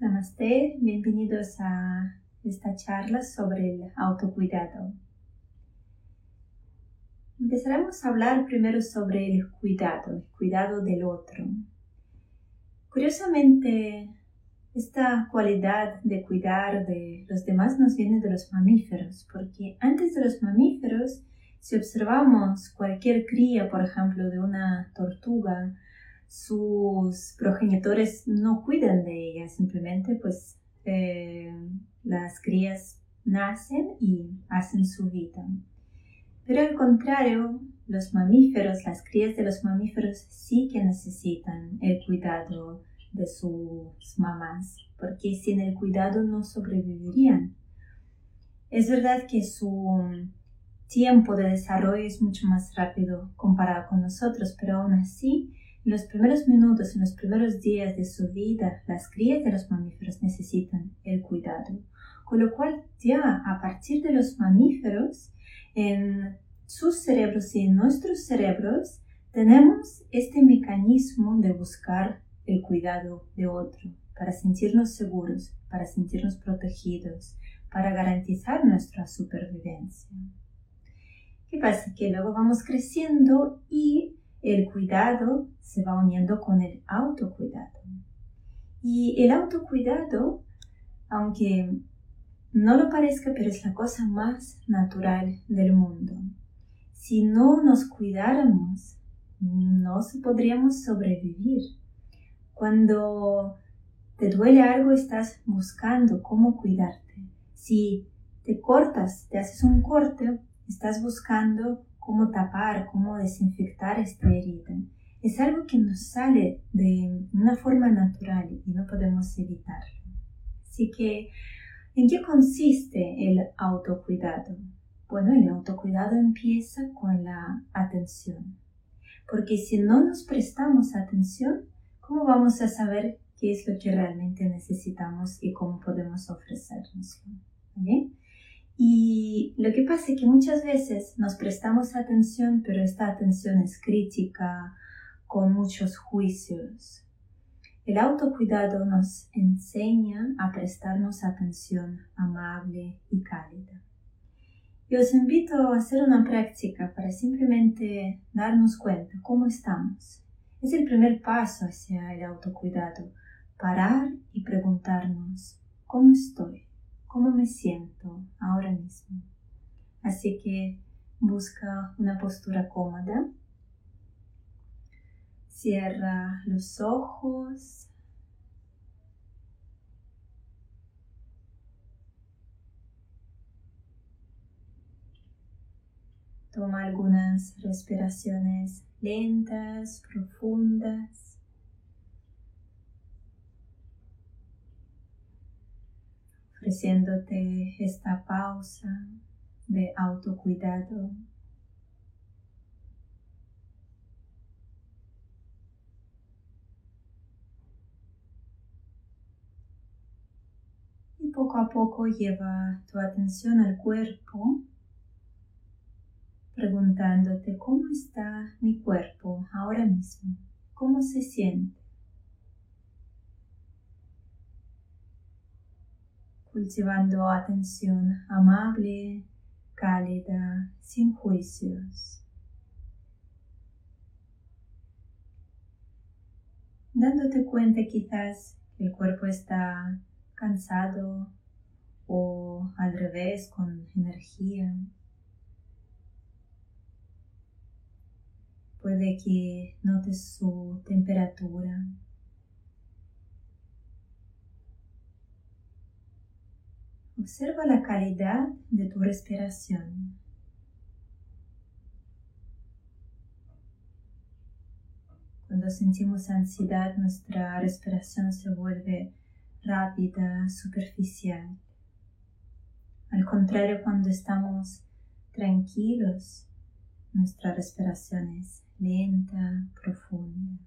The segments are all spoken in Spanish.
Namaste, bienvenidos a esta charla sobre el autocuidado. Empezaremos a hablar primero sobre el cuidado, el cuidado del otro. Curiosamente, esta cualidad de cuidar de los demás nos viene de los mamíferos, porque antes de los mamíferos, si observamos cualquier cría, por ejemplo, de una tortuga, sus progenitores no cuidan de ella, simplemente pues eh, las crías nacen y hacen su vida. Pero al contrario, los mamíferos, las crías de los mamíferos sí que necesitan el cuidado de sus mamás, porque sin el cuidado no sobrevivirían. Es verdad que su tiempo de desarrollo es mucho más rápido comparado con nosotros, pero aún así, en los primeros minutos, en los primeros días de su vida, las crías de los mamíferos necesitan el cuidado. Con lo cual, ya a partir de los mamíferos, en sus cerebros y en nuestros cerebros, tenemos este mecanismo de buscar el cuidado de otro, para sentirnos seguros, para sentirnos protegidos, para garantizar nuestra supervivencia. ¿Qué pasa? Que luego vamos creciendo y el cuidado se va uniendo con el autocuidado. Y el autocuidado, aunque no lo parezca, pero es la cosa más natural del mundo. Si no nos cuidáramos, no podríamos sobrevivir. Cuando te duele algo, estás buscando cómo cuidarte. Si te cortas, te haces un corte, estás buscando cómo tapar, cómo desinfectar esta herida. Es algo que nos sale de una forma natural y no podemos evitarlo. Así que, ¿en qué consiste el autocuidado? Bueno, el autocuidado empieza con la atención. Porque si no nos prestamos atención, ¿cómo vamos a saber qué es lo que realmente necesitamos y cómo podemos ofrecernos? Y lo que pasa es que muchas veces nos prestamos atención, pero esta atención es crítica, con muchos juicios. El autocuidado nos enseña a prestarnos atención amable y cálida. Y os invito a hacer una práctica para simplemente darnos cuenta cómo estamos es el primer paso hacia el autocuidado, parar y preguntarnos, ¿cómo estoy? ¿Cómo me siento ahora mismo? Así que busca una postura cómoda. Cierra los ojos. Toma algunas respiraciones lentas, profundas. Ofreciéndote esta pausa de autocuidado. Y poco a poco lleva tu atención al cuerpo preguntándote cómo está mi cuerpo ahora mismo, cómo se siente. Cultivando atención amable, cálida, sin juicios. Dándote cuenta quizás el cuerpo está cansado o al revés con energía. Puede que notes su temperatura. Observa la calidad de tu respiración. Cuando sentimos ansiedad, nuestra respiración se vuelve rápida, superficial. Al contrario, cuando estamos tranquilos, nuestra respiración es lenta, profunda.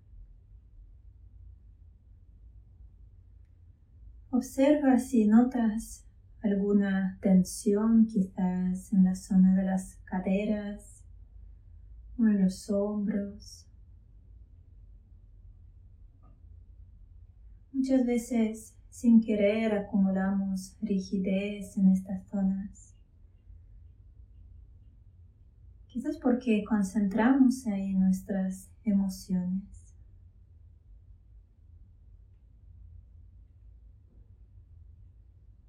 Observa si notas alguna tensión quizás en la zona de las caderas o en los hombros. Muchas veces sin querer acumulamos rigidez en estas zonas. Quizás porque concentramos ahí nuestras emociones.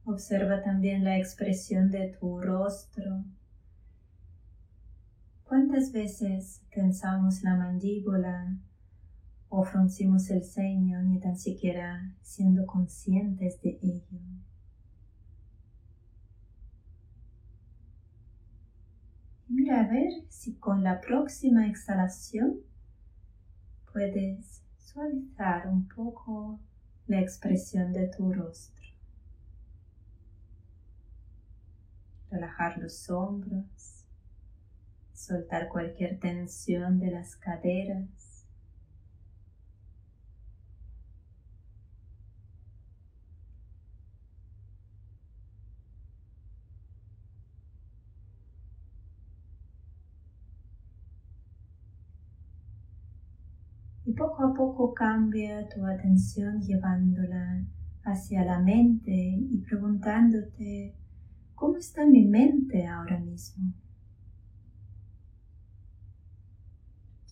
Observa también la expresión de tu rostro. ¿Cuántas veces tensamos la mandíbula o fruncimos el ceño ni tan siquiera siendo conscientes de ello. Mira a ver si con la próxima exhalación puedes suavizar un poco la expresión de tu rostro. Relajar los hombros, soltar cualquier tensión de las caderas. Y poco a poco cambia tu atención llevándola hacia la mente y preguntándote, ¿cómo está mi mente ahora mismo?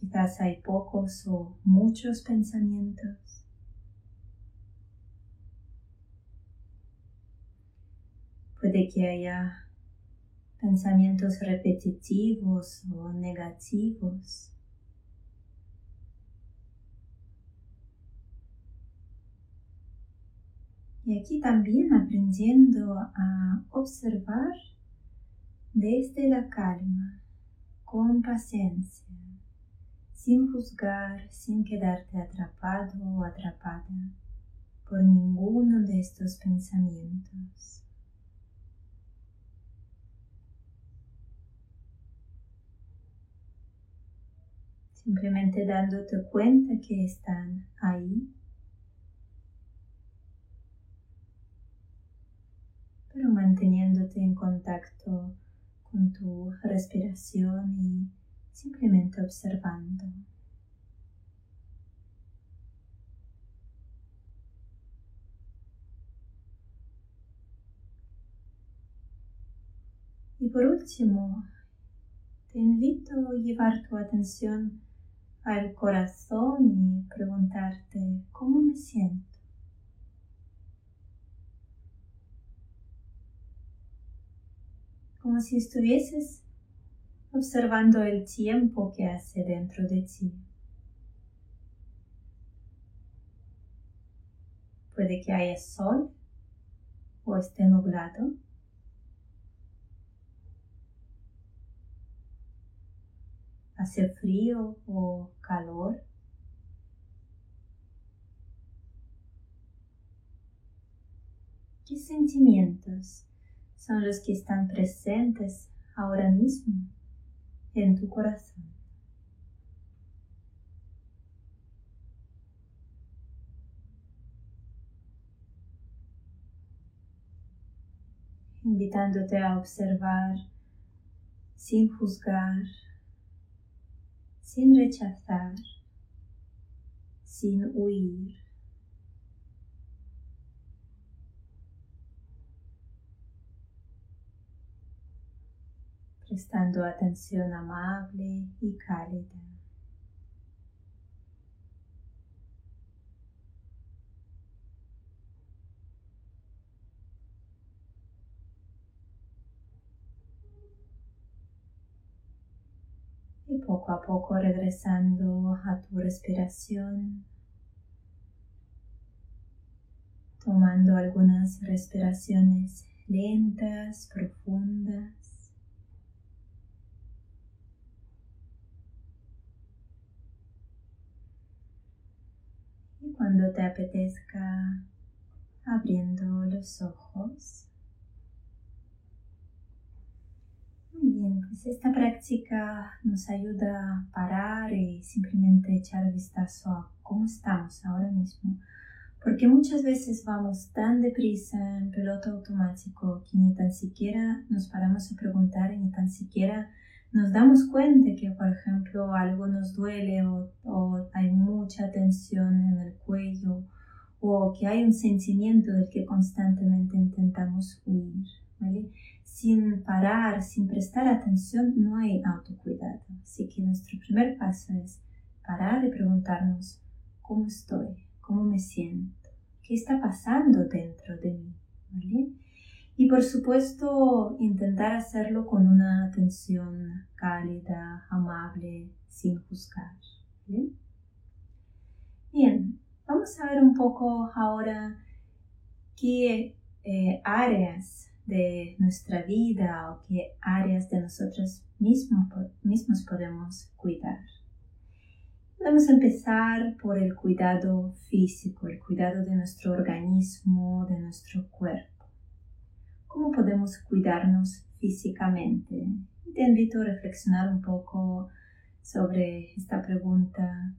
Quizás hay pocos o muchos pensamientos. Puede que haya pensamientos repetitivos o negativos. Y aquí también aprendiendo a observar desde la calma, con paciencia, sin juzgar, sin quedarte atrapado o atrapada por ninguno de estos pensamientos. Simplemente dándote cuenta que están ahí pero manteniéndote en contacto con tu respiración y simplemente observando. Y por último, te invito a llevar tu atención al corazón y preguntarte cómo me siento. Como si estuvieses observando el tiempo que hace dentro de ti. Puede que haya sol o esté nublado. Hace frío o calor. ¿Qué sentimientos son los que están presentes ahora mismo en tu corazón. invitándote a observar sin juzgar, sin rechazar, sin huir. Prestando atención amable y cálida. Y poco a poco regresando a tu respiración, tomando algunas respiraciones lentas, profundas. Cuando te apetezca abriendo los ojos. Muy bien, pues esta práctica nos ayuda a parar y simplemente echar vistazo a cómo estamos ahora mismo. Porque muchas veces vamos tan deprisa en piloto automático que ni tan siquiera nos paramos a preguntar ni tan siquiera nos damos cuenta que, por ejemplo, algo nos duele o, hay mucha tensión en el cuello o que hay un sentimiento del que constantemente intentamos huir. Sin parar, sin prestar atención, no hay autocuidado. Así que nuestro primer paso es parar y preguntarnos cómo estoy, cómo me siento, qué está pasando dentro de mí. Y por supuesto, intentar hacerlo con una atención cálida, amable, sin juzgar. Bien, vamos a ver un poco ahora qué eh, áreas de nuestra vida o qué áreas de nosotros mismos, mismos podemos cuidar. Podemos empezar por el cuidado físico, el cuidado de nuestro organismo, de nuestro cuerpo. ¿Cómo podemos cuidarnos físicamente? Te invito a reflexionar un poco sobre esta pregunta.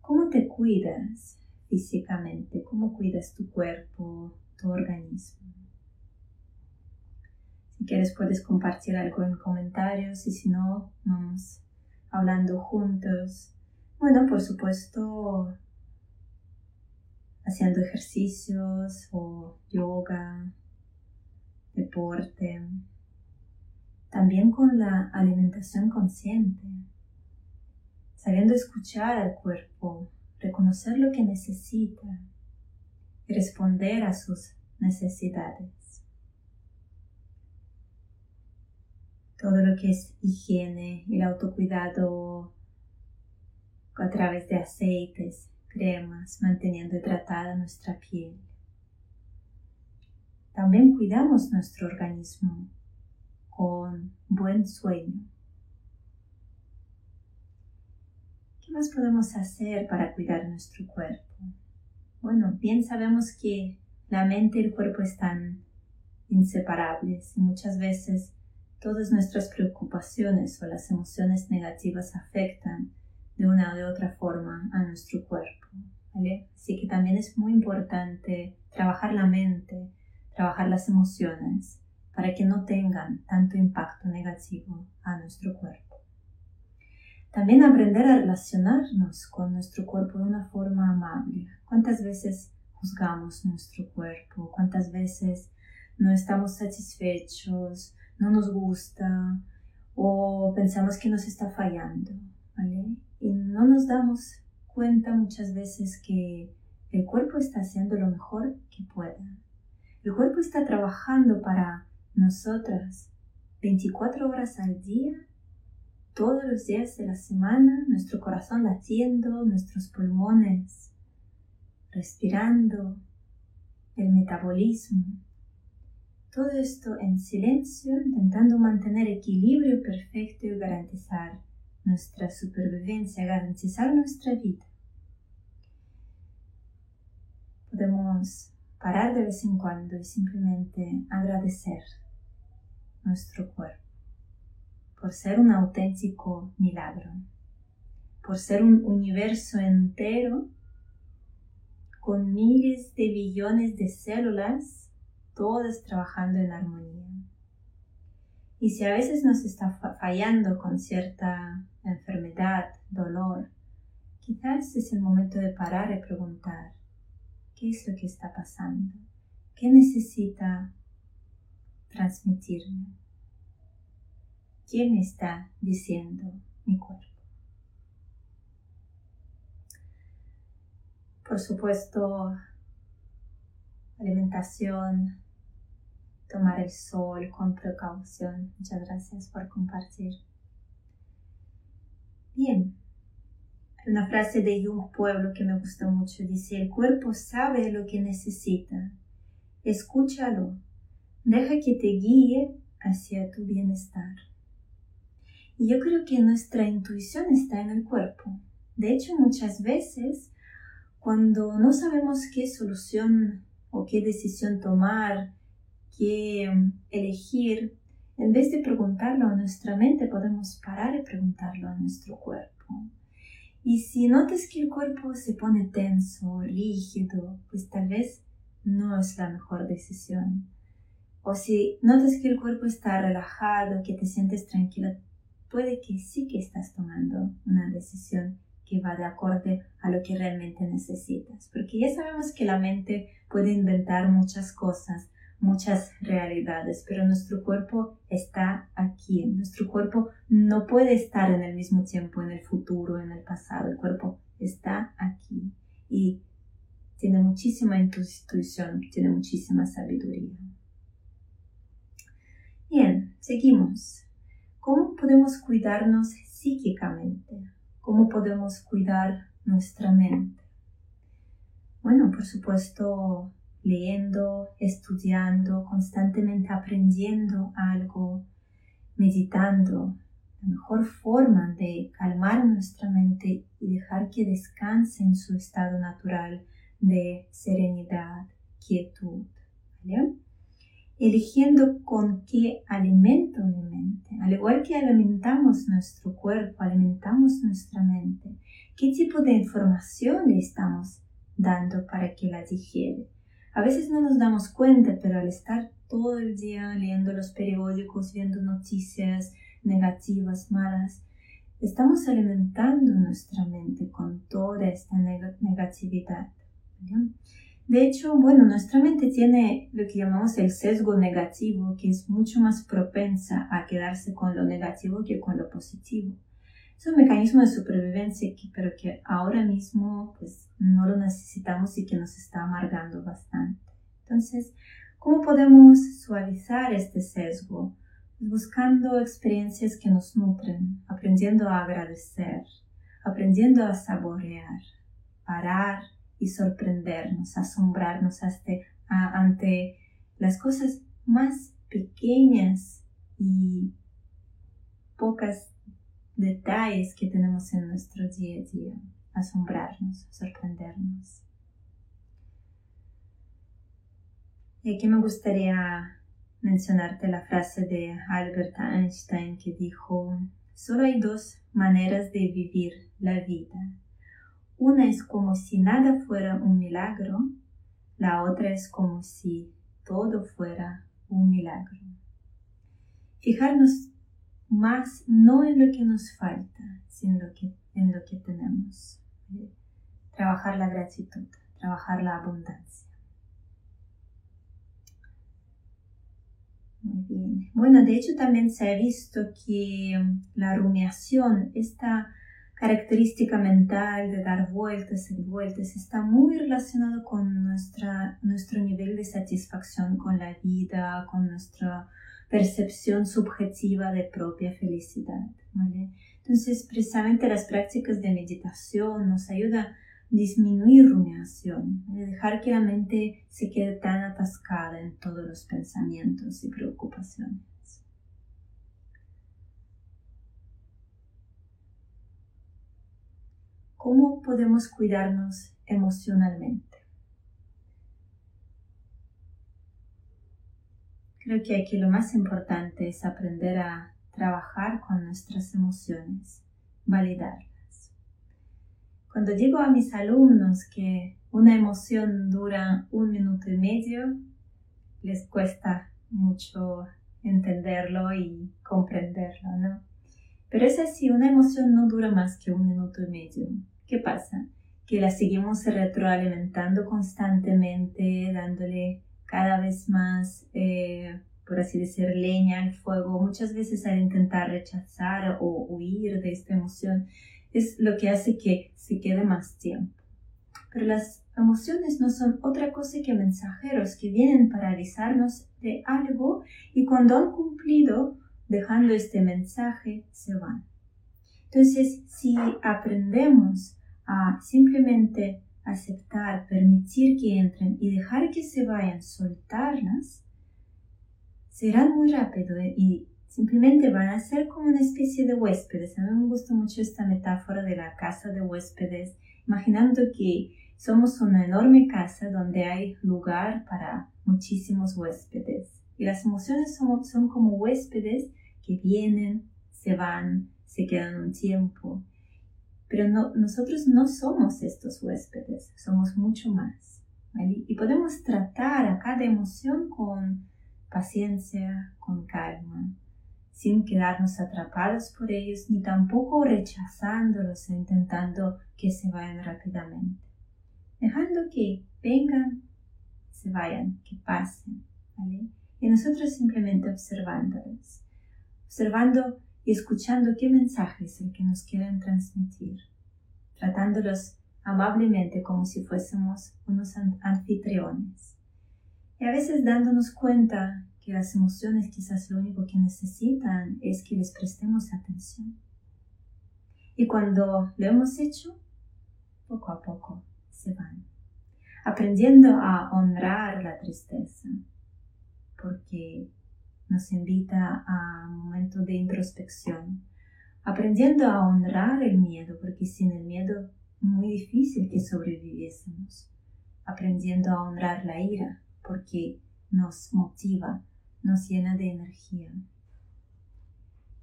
¿Cómo te cuidas físicamente? ¿Cómo cuidas tu cuerpo, tu organismo? Si quieres puedes compartir algo en comentarios y si no, vamos hablando juntos. Bueno, por supuesto, haciendo ejercicios o yoga, deporte. También con la alimentación consciente, sabiendo escuchar al cuerpo, reconocer lo que necesita y responder a sus necesidades. todo lo que es higiene, el autocuidado a través de aceites, cremas, manteniendo hidratada nuestra piel. También cuidamos nuestro organismo con buen sueño. ¿Qué más podemos hacer para cuidar nuestro cuerpo? Bueno, bien sabemos que la mente y el cuerpo están inseparables y muchas veces Todas nuestras preocupaciones o las emociones negativas afectan de una o de otra forma a nuestro cuerpo. Así que también es muy importante trabajar la mente, trabajar las emociones para que no tengan tanto impacto negativo a nuestro cuerpo. También aprender a relacionarnos con nuestro cuerpo de una forma amable. ¿Cuántas veces juzgamos nuestro cuerpo? ¿Cuántas veces no estamos satisfechos? no nos gusta o pensamos que nos está fallando, ¿vale? Y no nos damos cuenta muchas veces que el cuerpo está haciendo lo mejor que pueda. El cuerpo está trabajando para nosotras 24 horas al día, todos los días de la semana, nuestro corazón latiendo, nuestros pulmones respirando, el metabolismo, todo esto en silencio, intentando mantener equilibrio perfecto y garantizar nuestra supervivencia, garantizar nuestra vida. Podemos parar de vez en cuando y simplemente agradecer nuestro cuerpo por ser un auténtico milagro, por ser un universo entero con miles de billones de células todas trabajando en armonía. Y si a veces nos está fallando con cierta enfermedad, dolor, quizás es el momento de parar y preguntar, ¿qué es lo que está pasando? ¿Qué necesita transmitirme? ¿Qué me está diciendo mi cuerpo? Por supuesto, alimentación, tomar el sol con precaución. Muchas gracias por compartir. Bien, una frase de Jung Pueblo que me gustó mucho. Dice, el cuerpo sabe lo que necesita. Escúchalo. Deja que te guíe hacia tu bienestar. Y yo creo que nuestra intuición está en el cuerpo. De hecho, muchas veces, cuando no sabemos qué solución o qué decisión tomar, que mm, elegir, en vez de preguntarlo a nuestra mente, podemos parar y preguntarlo a nuestro cuerpo. Y si notas que el cuerpo se pone tenso, rígido, pues tal vez no es la mejor decisión. O si notas que el cuerpo está relajado, que te sientes tranquila, puede que sí que estás tomando una decisión que va de acorde a lo que realmente necesitas. Porque ya sabemos que la mente puede inventar muchas cosas, muchas realidades, pero nuestro cuerpo está aquí. Nuestro cuerpo no puede estar en el mismo tiempo en el futuro, en el pasado. El cuerpo está aquí y tiene muchísima intuición, tiene muchísima sabiduría. Bien, seguimos. ¿Cómo podemos cuidarnos psíquicamente? ¿Cómo podemos cuidar nuestra mente? Bueno, por supuesto, leyendo, estudiando, constantemente aprendiendo algo, meditando. La mejor forma de calmar nuestra mente y dejar que descanse en su estado natural de serenidad, quietud. Eligiendo con qué alimento mi mente. Al igual que alimentamos nuestro cuerpo, alimentamos nuestra mente. ¿Qué tipo de información le estamos dando para que la digiere? A veces no nos damos cuenta, pero al estar todo el día leyendo los periódicos, viendo noticias negativas, malas, estamos alimentando nuestra mente con toda esta negatividad. De hecho, bueno, nuestra mente tiene lo que llamamos el sesgo negativo, que es mucho más propensa a quedarse con lo negativo que con lo positivo. Es un mecanismo de supervivencia, que, pero que ahora mismo pues, no lo necesitamos y que nos está amargando bastante. Entonces, ¿cómo podemos suavizar este sesgo? Pues buscando experiencias que nos nutren, aprendiendo a agradecer, aprendiendo a saborear, parar y sorprendernos, asombrarnos ante las cosas más pequeñas y pocas detalles que tenemos en nuestro día a día, asombrarnos, sorprendernos. Y aquí me gustaría mencionarte la frase de Albert Einstein que dijo, solo hay dos maneras de vivir la vida. Una es como si nada fuera un milagro, la otra es como si todo fuera un milagro. Fijarnos más no en lo que nos falta, sino en lo que, en lo que tenemos. Trabajar la gratitud, trabajar la abundancia. Muy bien. Bueno, de hecho también se ha visto que la rumiación, esta característica mental de dar vueltas y vueltas, está muy relacionado con nuestra, nuestro nivel de satisfacción con la vida, con nuestra percepción subjetiva de propia felicidad. Entonces, precisamente las prácticas de meditación nos ayudan a disminuir rumiación, dejar que la mente se quede tan atascada en todos los pensamientos y preocupaciones. ¿Cómo podemos cuidarnos emocionalmente? Creo que aquí lo más importante es aprender a trabajar con nuestras emociones, validarlas. Cuando digo a mis alumnos que una emoción dura un minuto y medio, les cuesta mucho entenderlo y comprenderlo, ¿no? Pero es así, una emoción no dura más que un minuto y medio. ¿Qué pasa? Que la seguimos retroalimentando constantemente, dándole cada vez más, eh, por así decir, leña al fuego, muchas veces al intentar rechazar o huir de esta emoción, es lo que hace que se quede más tiempo. Pero las emociones no son otra cosa que mensajeros que vienen para avisarnos de algo y cuando han cumplido, dejando este mensaje, se van. Entonces, si aprendemos a simplemente aceptar, permitir que entren y dejar que se vayan, soltarlas, serán muy rápido eh, y simplemente van a ser como una especie de huéspedes. A mí me gusta mucho esta metáfora de la casa de huéspedes, imaginando que somos una enorme casa donde hay lugar para muchísimos huéspedes. Y las emociones son, son como huéspedes que vienen, se van, se quedan un tiempo pero nosotros no somos estos huéspedes, somos mucho más. Y podemos tratar a cada emoción con paciencia, con calma, sin quedarnos atrapados por ellos ni tampoco rechazándolos e intentando que se vayan rápidamente, dejando que vengan, se vayan, que pasen, ¿vale? Y nosotros simplemente observándolos, observando y escuchando qué mensaje es el que nos quieren transmitir, tratándolos amablemente como si fuésemos unos anfitriones. Y a veces dándonos cuenta que las emociones quizás lo único que necesitan es que les prestemos atención. Y cuando lo hemos hecho, poco a poco se van, aprendiendo a honrar la tristeza, porque nos invita a un momento de introspección, aprendiendo a honrar el miedo, porque sin el miedo muy difícil que sobreviviésemos, aprendiendo a honrar la ira, porque nos motiva, nos llena de energía.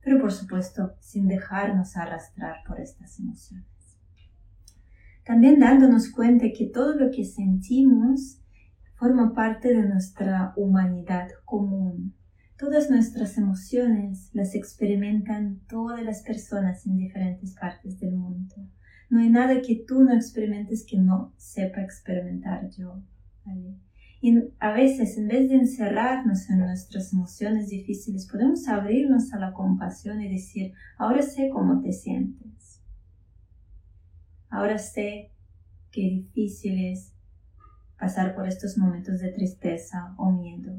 Pero por supuesto, sin dejarnos arrastrar por estas emociones. También dándonos cuenta que todo lo que sentimos forma parte de nuestra humanidad común. Todas nuestras emociones las experimentan todas las personas en diferentes partes del mundo. No hay nada que tú no experimentes que no sepa experimentar yo. Y a veces, en vez de encerrarnos en nuestras emociones difíciles, podemos abrirnos a la compasión y decir, ahora sé cómo te sientes. Ahora sé qué difícil es pasar por estos momentos de tristeza o miedo.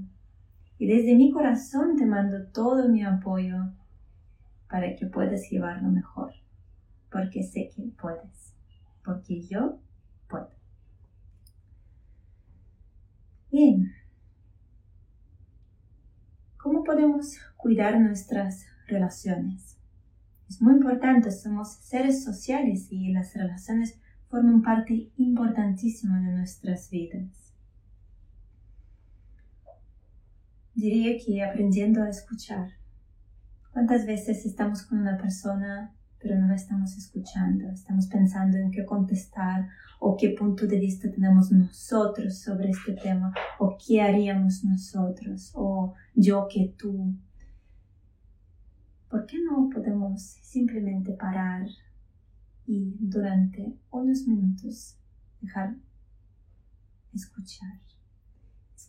Y desde mi corazón te mando todo mi apoyo para que puedas llevarlo mejor porque sé que puedes, porque yo puedo. Bien, ¿cómo podemos cuidar nuestras relaciones? Es muy importante, somos seres sociales y las relaciones forman parte importantísima de nuestras vidas. Diría que aprendiendo a escuchar. ¿Cuántas veces estamos con una persona pero no la estamos escuchando, estamos pensando en qué contestar o qué punto de vista tenemos nosotros sobre este tema o qué haríamos nosotros o yo que tú. ¿Por qué no podemos simplemente parar y durante unos minutos dejar escuchar?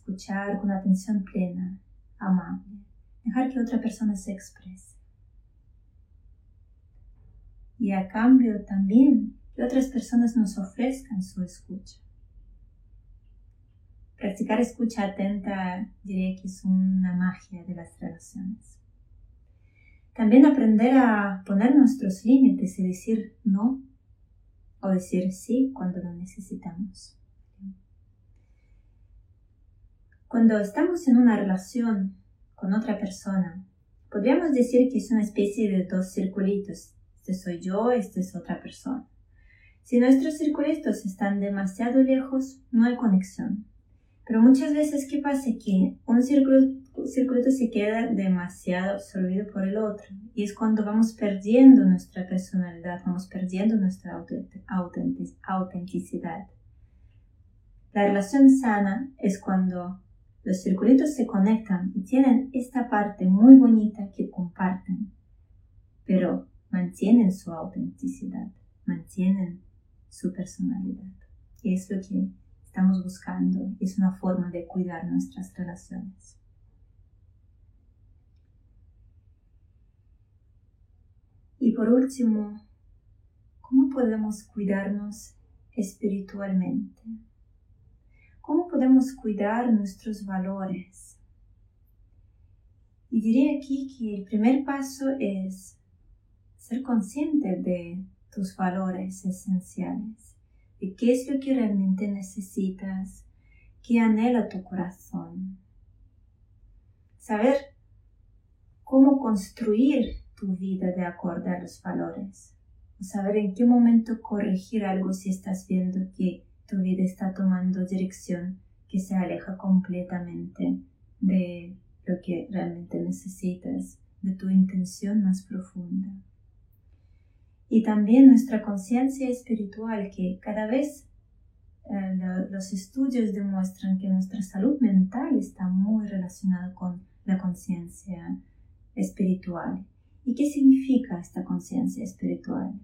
Escuchar con atención plena, amable, dejar que otra persona se exprese y a cambio también que otras personas nos ofrezcan su escucha. Practicar escucha atenta diría que es una magia de las relaciones. También aprender a poner nuestros límites y decir no o decir sí cuando lo necesitamos. Cuando estamos en una relación con otra persona, podríamos decir que es una especie de dos circulitos este soy yo, esta es otra persona. Si nuestros circulitos están demasiado lejos, no hay conexión. Pero muchas veces, ¿qué pasa? Que un circuito, se queda demasiado absorbido por el otro. Y es cuando vamos perdiendo nuestra personalidad, vamos perdiendo nuestra autenticidad. La relación sana es cuando los circulitos se conectan y tienen esta parte muy bonita que comparten. Pero mantienen su autenticidad, mantienen su personalidad. Y es lo que estamos buscando, es una forma de cuidar nuestras relaciones. Y por último, ¿cómo podemos cuidarnos espiritualmente? ¿Cómo podemos cuidar nuestros valores? Y diría aquí que el primer paso es ser consciente de tus valores esenciales, de qué es lo que realmente necesitas, qué anhela tu corazón. Saber cómo construir tu vida de acuerdo a los valores. Saber en qué momento corregir algo si estás viendo que tu vida está tomando dirección que se aleja completamente de lo que realmente necesitas, de tu intención más profunda y también nuestra conciencia espiritual, que cada vez eh, los estudios demuestran que nuestra salud mental está muy relacionada con la conciencia espiritual. ¿Y qué significa esta conciencia espiritual?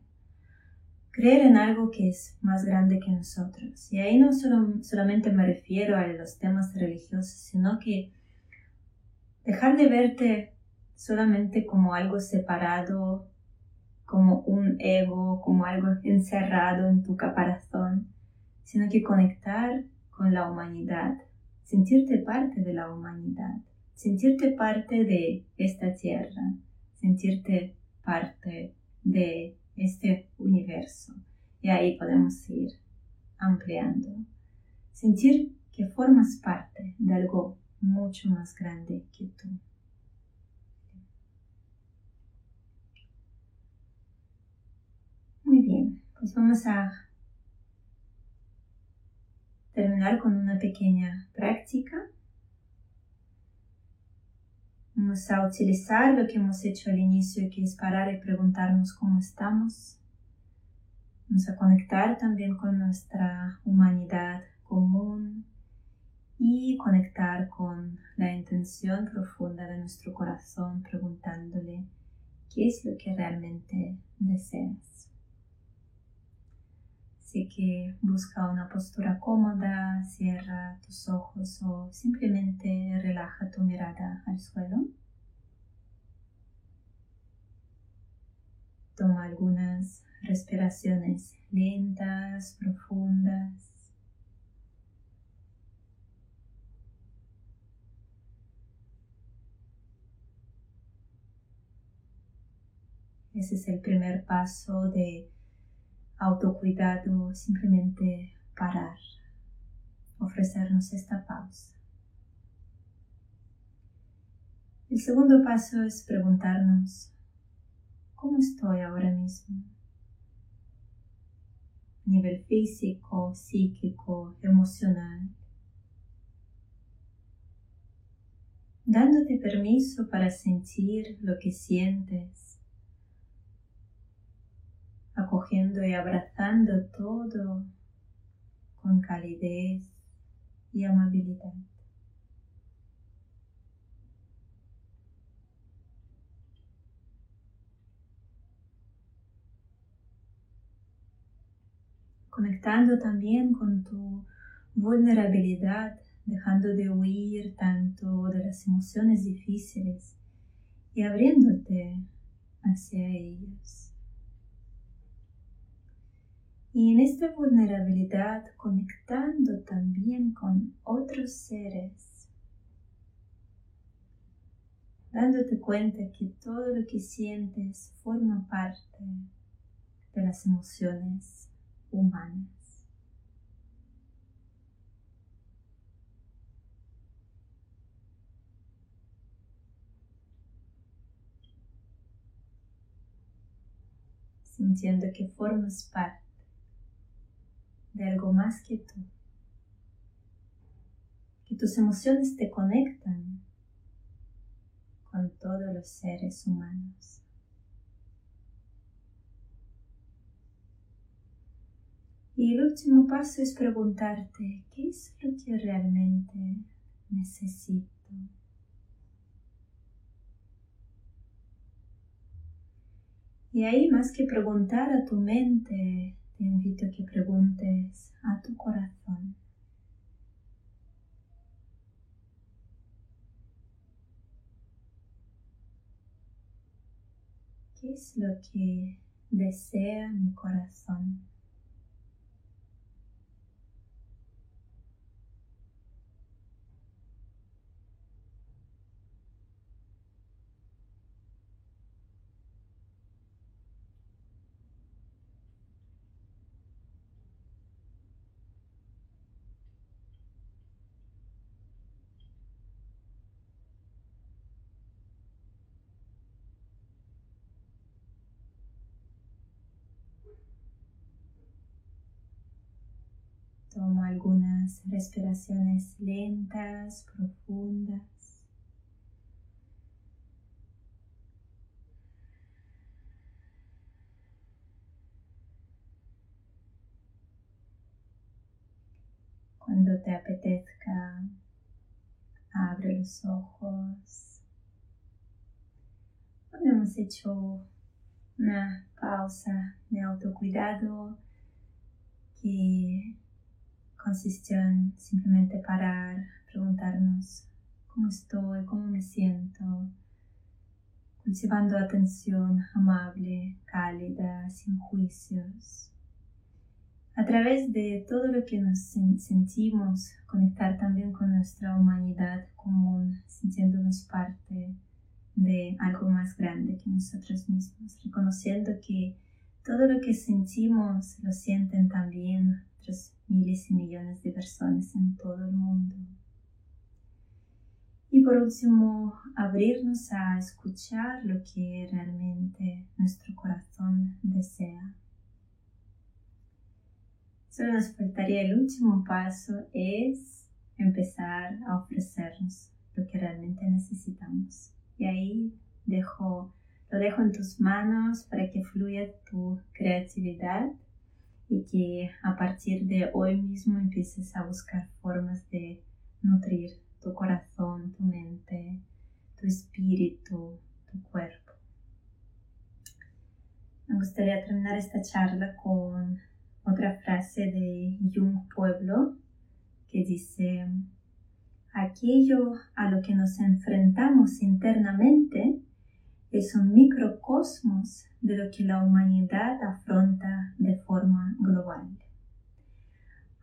Creer en algo que es más grande que nosotros. Y ahí no solo, solamente me refiero a los temas religiosos, sino que dejar de verte solamente como algo separado, como un ego, como algo encerrado en tu caparazón, sino que conectar con la humanidad, sentirte parte de la humanidad, sentirte parte de esta tierra, sentirte parte de este universo. Y ahí podemos ir ampliando. Sentir que formas parte de algo mucho más grande que tú. Muy bien, pues vamos a terminar con una pequeña práctica. Vamos a utilizar lo que hemos hecho al inicio, que es parar y preguntarnos cómo estamos. Vamos a conectar también con nuestra humanidad común y conectar con la intención profunda de nuestro corazón preguntándole qué es lo que realmente deseas. Así que busca una postura cómoda, cierra tus ojos o simplemente relaja tu mirada al suelo. Toma algunas respiraciones lentas, profundas. Ese es el primer paso de autocuidado, simplemente parar, ofrecernos esta pausa. El segundo paso es preguntarnos, ¿cómo estoy ahora mismo? A nivel físico, psíquico, emocional. Dándote permiso para sentir lo que sientes acogiendo y abrazando todo con calidez y amabilidad. Conectando también con tu vulnerabilidad, dejando de huir tanto de las emociones difíciles y abriéndote hacia ellos. Y en esta vulnerabilidad conectando también con otros seres, dándote cuenta que todo lo que sientes forma parte de las emociones humanas. sintiendo que formas parte de algo más que tú. Que tus emociones te conectan con todos los seres humanos. Y el último paso es preguntarte, ¿qué es lo que realmente necesito? Y ahí más que preguntar a tu mente, te invito a que preguntes a tu corazón. ¿Qué es lo que desea mi corazón? Toma algunas respiraciones lentas, profundas. Cuando te apetezca, abre los ojos hemos hecho una pausa de autocuidado que consistió en simplemente parar, preguntarnos cómo estoy, cómo me siento, cultivando atención amable, cálida, sin juicios. A través de todo lo que nos sentimos, conectar también con nuestra humanidad común, sintiéndonos parte de algo más grande que nosotros mismos, reconociendo que todo lo que sentimos lo sienten también miles y millones de personas en todo el mundo. Y por último, abrirnos a escuchar lo que realmente nuestro corazón desea. Solo nos faltaría el último paso, es empezar a ofrecernos lo que realmente necesitamos. Y ahí dejo, lo dejo en tus manos para que fluya tu creatividad y que a partir de hoy mismo empieces a buscar formas de nutrir tu corazón, tu mente, tu espíritu, tu cuerpo. Me gustaría terminar esta charla con otra frase de Jung Pueblo que dice, aquello a lo que nos enfrentamos internamente es un microcosmos de lo que la humanidad afronta de forma global.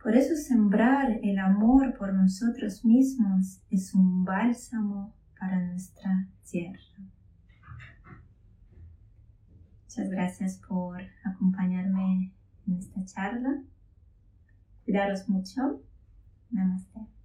Por eso sembrar el amor por nosotros mismos es un bálsamo para nuestra tierra. Muchas gracias por acompañarme en esta charla. Cuidaros mucho. Namaste.